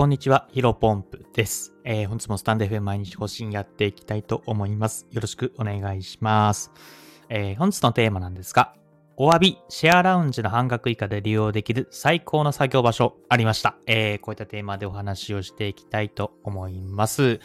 こんにちは、ヒロポンプです。えー、本日もスタンド FM 毎日更新やっていきたいと思います。よろしくお願いします。えー、本日のテーマなんですが、お詫び、シェアラウンジの半額以下で利用できる最高の作業場所ありました。えー、こういったテーマでお話をしていきたいと思います。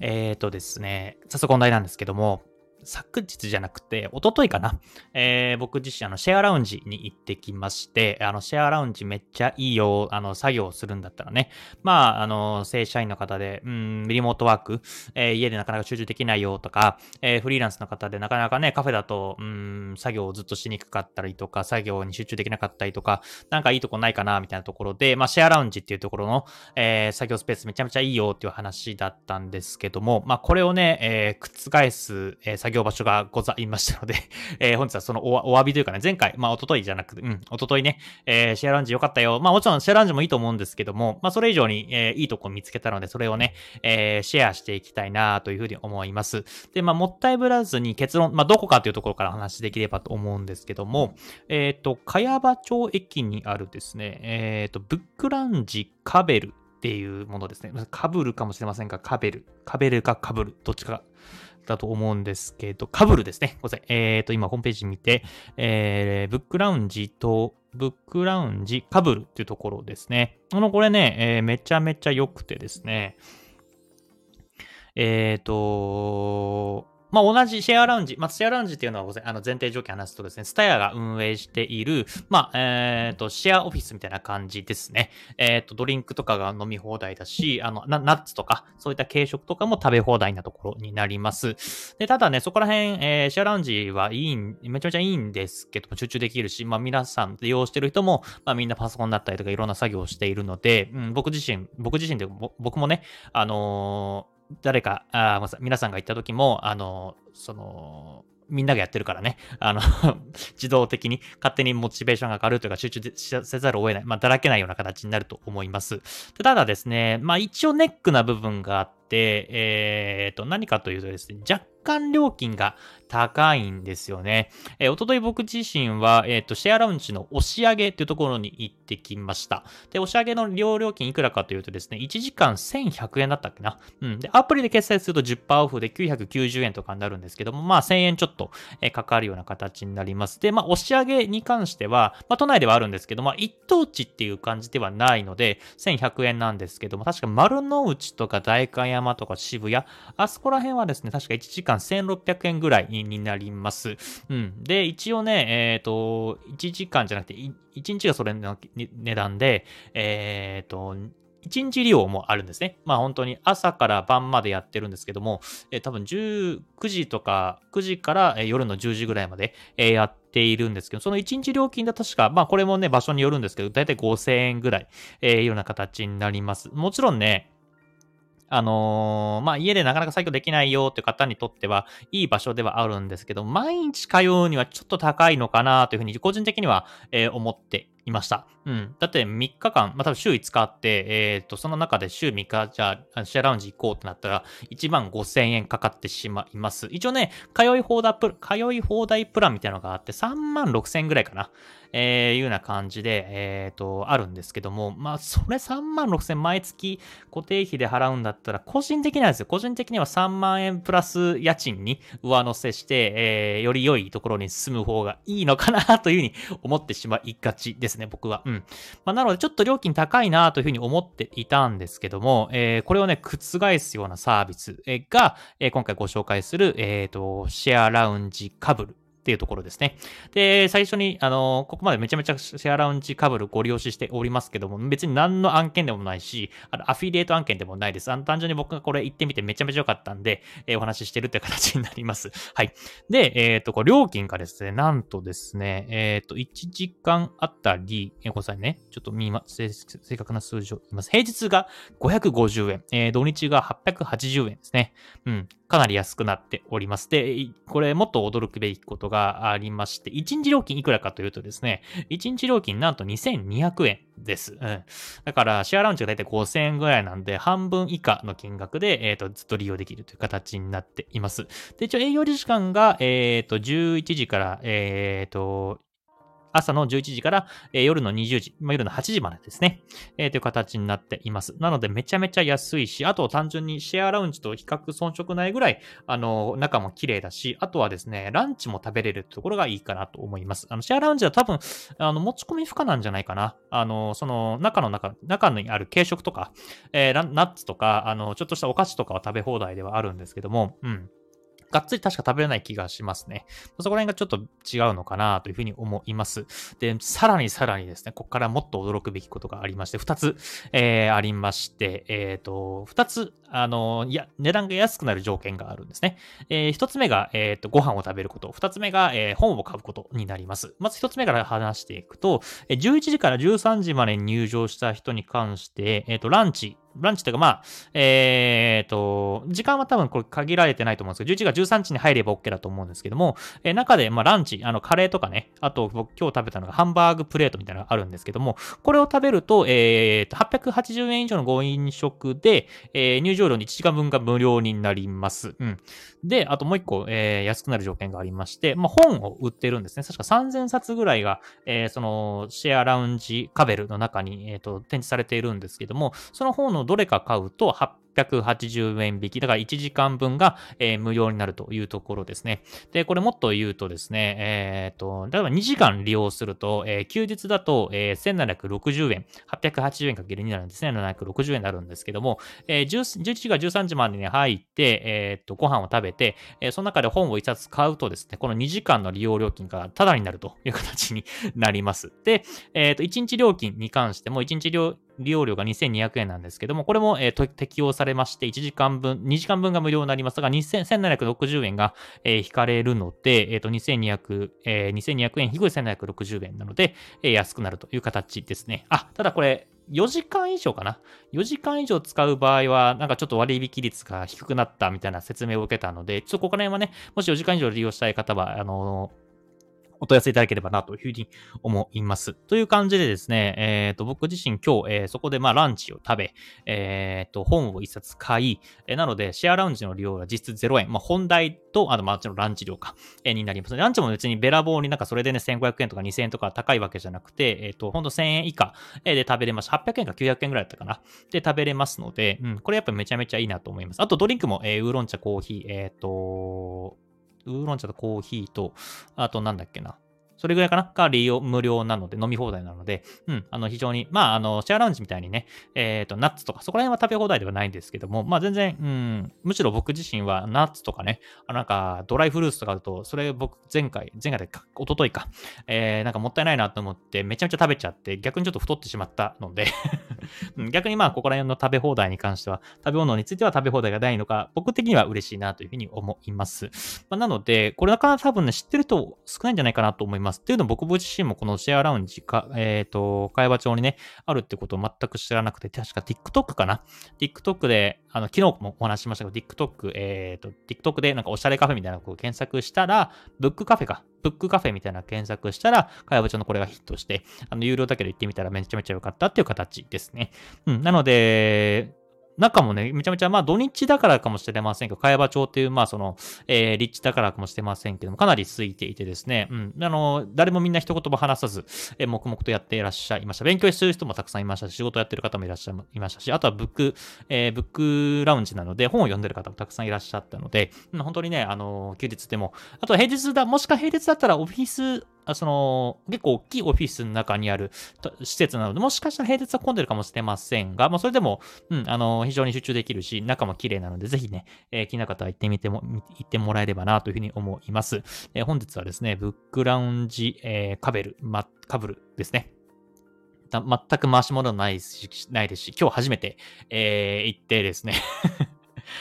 えーとですね、早速本題なんですけども、昨日じゃなくて、一昨日かな。えー、僕自身、あの、シェアラウンジに行ってきまして、あの、シェアラウンジめっちゃいいよ、あの、作業するんだったらね。まあ、あの、正社員の方で、うん、リモートワーク、えー、家でなかなか集中できないよとか、えー、フリーランスの方でなかなかね、カフェだと、うん、作業をずっとしにくかったりとか、作業に集中できなかったりとか、なんかいいとこないかな、みたいなところで、まあ、シェアラウンジっていうところの、えー、作業スペースめちゃめちゃいいよっていう話だったんですけども、まあ、これをね、えー、覆す、えー、作業場所がございましたので えー、本日はそのお詫びというかね、前回、まあ、おとといじゃなくて、うん、おとといね、えー、シェアランジ良かったよ。まあ、もちろんシェアランジもいいと思うんですけども、まあ、それ以上に、えー、いいとこ見つけたので、それをね、えー、シェアしていきたいなというふうに思います。で、まあ、もったいぶらずに結論、まあ、どこかというところから話できればと思うんですけども、えっ、ー、と、茅場町駅にあるですね、えっ、ー、と、ブックランジカベルっていうものですね。かぶるかもしれませんが、カベル。カベルかかぶる。どっちかだと思うんですけど、カブルですね。ごめんなさい。えっ、ー、と、今ホームページ見て、えー、ブックラウンジと、ブックラウンジカブルっていうところですね。この、これね、えー、めちゃめちゃ良くてですね、えっ、ー、と、まあ、同じシェアラウンジ、まあ、シェアラウンジっていうのは、あの前提条件話すとですね、スタヤが運営している、まあ、えっ、ー、と、シェアオフィスみたいな感じですね。えっ、ー、と、ドリンクとかが飲み放題だし、あの、ナッツとか、そういった軽食とかも食べ放題なところになります。で、ただね、そこら辺、えー、シェアラウンジはいいん、めちゃめちゃいいんですけども、集中できるし、まあ、皆さん利用してる人も、まあ、みんなパソコンだったりとかいろんな作業をしているので、うん、僕自身、僕自身で、僕もね、あの誰か、あ皆さんが行った時も、あの、その、みんながやってるからね、あの 自動的に勝手にモチベーションが上がるというか集中せざるを得ない、まあ、だらけないような形になると思います。ただですね、まあ一応ネックな部分があって、え、ー、と、何かというとですね、若干料金が高いんですよね。えー、おととい僕自身は、えっ、ー、と、シェアラウンジの押し上げというところに行ってきました。で、押し上げの利用料金いくらかというとですね、1時間1100円だったっけな。うん。で、アプリで決済すると10%オフで990円とかになるんですけども、まあ1000円ちょっと、えー、かかるような形になります。で、まあ押し上げに関しては、まあ都内ではあるんですけど、まあ一等地っていう感じではないので、1100円なんですけども、確か丸の内とか代官山とか渋谷、あそこら辺はですね、確か1時間1600円ぐらいになります。うん。で、一応ね、えっ、ー、と、1時間じゃなくて、1日がそれの値段で、えっ、ー、と、1日利用もあるんですね。まあ本当に朝から晩までやってるんですけども、えー、多分19時とか9時から夜の10時ぐらいまで、え、やっているんですけど、その1日料金で確か、まあこれもね、場所によるんですけど、だいたい5000円ぐらい、えー、いうような形になります。もちろんね、あのー、まあ、家でなかなか作業できないよっていう方にとっては、いい場所ではあるんですけど、毎日通うにはちょっと高いのかなというふうに、個人的には、えー、思っていました。うん。だって3日間、まあ、多分週5日あって、えっ、ー、と、その中で週3日、じゃあ、シェアラウンジ行こうってなったら、1万5000円かかってしまいます。一応ね、通い放題プ、通い放題プランみたいなのがあって、3万6000円ぐらいかな。えー、いうような感じで、えっ、ー、と、あるんですけども、まあ、それ3万6千毎月固定費で払うんだったら、個人的にはですよ、個人的には3万円プラス家賃に上乗せして、えー、より良いところに住む方がいいのかなというふうに思ってしまいがちですね、僕は。うん。まあ、なので、ちょっと料金高いなというふうに思っていたんですけども、えー、これをね、覆すようなサービスが、えー、今回ご紹介する、えっ、ー、と、シェアラウンジカブルっていうところですね。で、最初に、あの、ここまでめちゃめちゃシェアラウンジカブルご利用ししておりますけども、別に何の案件でもないし、あのアフィリエイト案件でもないです。あの、単純に僕がこれ行ってみてめちゃめちゃ良かったんで、えー、お話ししてるって形になります。はい。で、えっ、ー、と、これ料金がですね、なんとですね、えっ、ー、と、1時間あたり、えー、ごめんなさいね。ちょっと見ま、正確な数字を言います。平日が550円、えー、土日が880円ですね。うん。かなり安くなっております。で、これもっと驚くべきことがありまして、1日料金いくらかというとですね、1日料金なんと2200円です。うん。だから、シェアラウンジがだいたい5000円ぐらいなんで、半分以下の金額で、えっ、ー、と、ずっと利用できるという形になっています。で、一応営業時間が、えっ、ー、と、11時から、えっ、ー、と、朝の11時から、えー、夜の20時、まあ、夜の8時までですね、えー、という形になっています。なので、めちゃめちゃ安いし、あと単純にシェアラウンジと比較遜色ないぐらい、あの、中も綺麗だし、あとはですね、ランチも食べれるところがいいかなと思います。あの、シェアラウンジは多分、あの、持ち込み不可なんじゃないかな。あの、その、中の中、中にある軽食とか、えー、ナッツとか、あの、ちょっとしたお菓子とかは食べ放題ではあるんですけども、うん。がっつり確か食べれない気がしますね。そこら辺がちょっと違うのかなというふうに思います。で、さらにさらにですね、ここからもっと驚くべきことがありまして、二つ、えー、ありまして、えっ、ー、と、二つ、あの、いや、値段が安くなる条件があるんですね。えー、一つ目が、えっ、ー、と、ご飯を食べること。二つ目が、えー、本を買うことになります。まず一つ目から話していくと、11時から13時まで入場した人に関して、えっ、と、ランチ、ランチというか、まあ、えっ、ー、と、時間は多分これ限られてないと思うんですけど、11月13日に入れば OK だと思うんですけども、えー、中で、まあ、ランチ、あの、カレーとかね、あと、僕今日食べたのがハンバーグプレートみたいなのがあるんですけども、これを食べると、えー、と、880円以上のご飲食で、えー、入場料に1時間分が無料になります。うん。で、あともう一個、えー、安くなる条件がありまして、まあ、本を売ってるんですね。確か3000冊ぐらいが、えー、その、シェアラウンジカベルの中に、えっ、ー、と、展示されているんですけども、その本のどれか買うと、880円引き。だから1時間分が、えー、無料になるというところですね。で、これもっと言うとですね、えっ、ー、と、例えば2時間利用すると、えー、休日だと、えー、1760円、880円かける2になるんですね。760円になるんですけども、えー、11時から13時までに入って、えっ、と、ご飯を食べて、えー、その中で本を1冊買うとですね、この2時間の利用料金がタダになるという形になります。で、えっ、と、1日料金に関しても、1日料利用料が2200円なんですけども、これも、えー、適用されされまして、1時間分、2時間分が無料になりますが、1760円が、えー、引かれるので、えっ、ー、と、2200、えー、2200円引く1760円なので、えー、安くなるという形ですね。あ、ただこれ、4時間以上かな ?4 時間以上使う場合は、なんかちょっと割引率が低くなったみたいな説明を受けたので、ちょっとここら辺はね、もし4時間以上利用したい方は、あのーお問い合わせいただければなというふうに思います。という感じでですね、えっ、ー、と、僕自身今日、えー、そこでまあランチを食べ、えっ、ー、と、本を一冊買い、えなので、シェアラウンジの利用は実質0円。まあ、本題と、あと、まあ、ちろんランチ料か、えになります。ランチも別にべらぼうになんかそれでね、1500円とか2000円とか高いわけじゃなくて、えっ、と、ほんと1000円以下で食べれます。800円か900円ぐらいだったかな。で、食べれますので、うん、これやっぱめちゃめちゃいいなと思います。あと、ドリンクも、えウーロン茶、コーヒー、えっ、と、ウーロン茶とコーヒーと、あとなんだっけな。それぐらいかな？が利用無料なので、飲み放題なので、うん、あの、非常に、まあ、あの、シェアラウンジみたいにね、えっ、ー、と、ナッツとか、そこら辺は食べ放題ではないんですけども、まあ、全然、うん、むしろ僕自身はナッツとかね、あなんか、ドライフルーツとかあると、それ僕、前回、前回でか、一昨日か、えー、なんかもったいないなと思って、めちゃめちゃ食べちゃって、逆にちょっと太ってしまったので。逆にまあ、ここら辺の食べ放題に関しては、食べ物については食べ放題がないのか、僕的には嬉しいなというふうに思います。まあ、なので、これなかなか多分ね、知ってる人少ないんじゃないかなと思います。というのも僕自身もこのシェアラウンジか、えっ、ー、と、会話帳にね、あるってことを全く知らなくて、確か TikTok かな ?TikTok で、あの、昨日もお話ししましたけど、TikTok、えっ、ー、と、TikTok でなんかおしゃれカフェみたいなことを検索したら、ブックカフェか。ブックカフェみたいな検索したら、かやぶちゃんのこれがヒットして、あの、有料だけど行ってみたらめちゃめちゃ良かったっていう形ですね。うん。なので、中もね、めちゃめちゃ、まあ土日だからかもしれませんけど、茅場町っていう、まあその、えー、立地だからかもしれませんけども、かなり空いていてですね、うん、あの、誰もみんな一言も話さず、えー、黙々とやっていらっしゃいました。勉強する人もたくさんいましたし、仕事やってる方もいらっしゃいましたし、あとはブック、えー、ブックラウンジなので、本を読んでる方もたくさんいらっしゃったので、うん、本当にね、あの、休日でも、あと平日だ、もしか平日だったらオフィスその、結構大きいオフィスの中にある施設なので、もしかしたら平日は混んでるかもしれませんが、まあ、それでも、うん、あの、非常に集中できるし、中も綺麗なので、ぜひね、えー、気な方は行ってみても、行ってもらえればな、というふうに思います。えー、本日はですね、ブックラウンジ、えー、カベル、ま、カブルですね。全く回し物ないし、ないですし、今日初めて、えー、行ってですね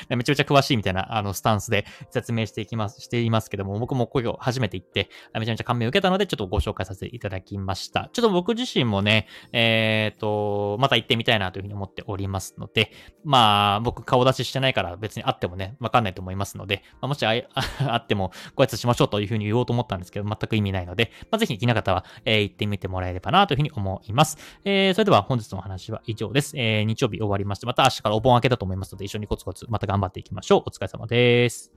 めちゃめちゃ詳しいみたいな、あの、スタンスで説明していきます、していますけども、僕もこれを初めて行って、めちゃめちゃ感銘を受けたので、ちょっとご紹介させていただきました。ちょっと僕自身もね、えっ、ー、と、また行ってみたいなというふうに思っておりますので、まあ、僕顔出ししてないから別に会ってもね、わかんないと思いますので、まあ、もし 会ってもご挨拶しましょうというふうに言おうと思ったんですけど、全く意味ないので、まあ、ぜひ気な方は、えー、行ってみてもらえればなというふうに思います。えー、それでは本日のお話は以上です。えー、日曜日終わりまして、また明日からお盆明けだと思いますので、一緒にコツコツまた頑張っていきましょう。お疲れ様です。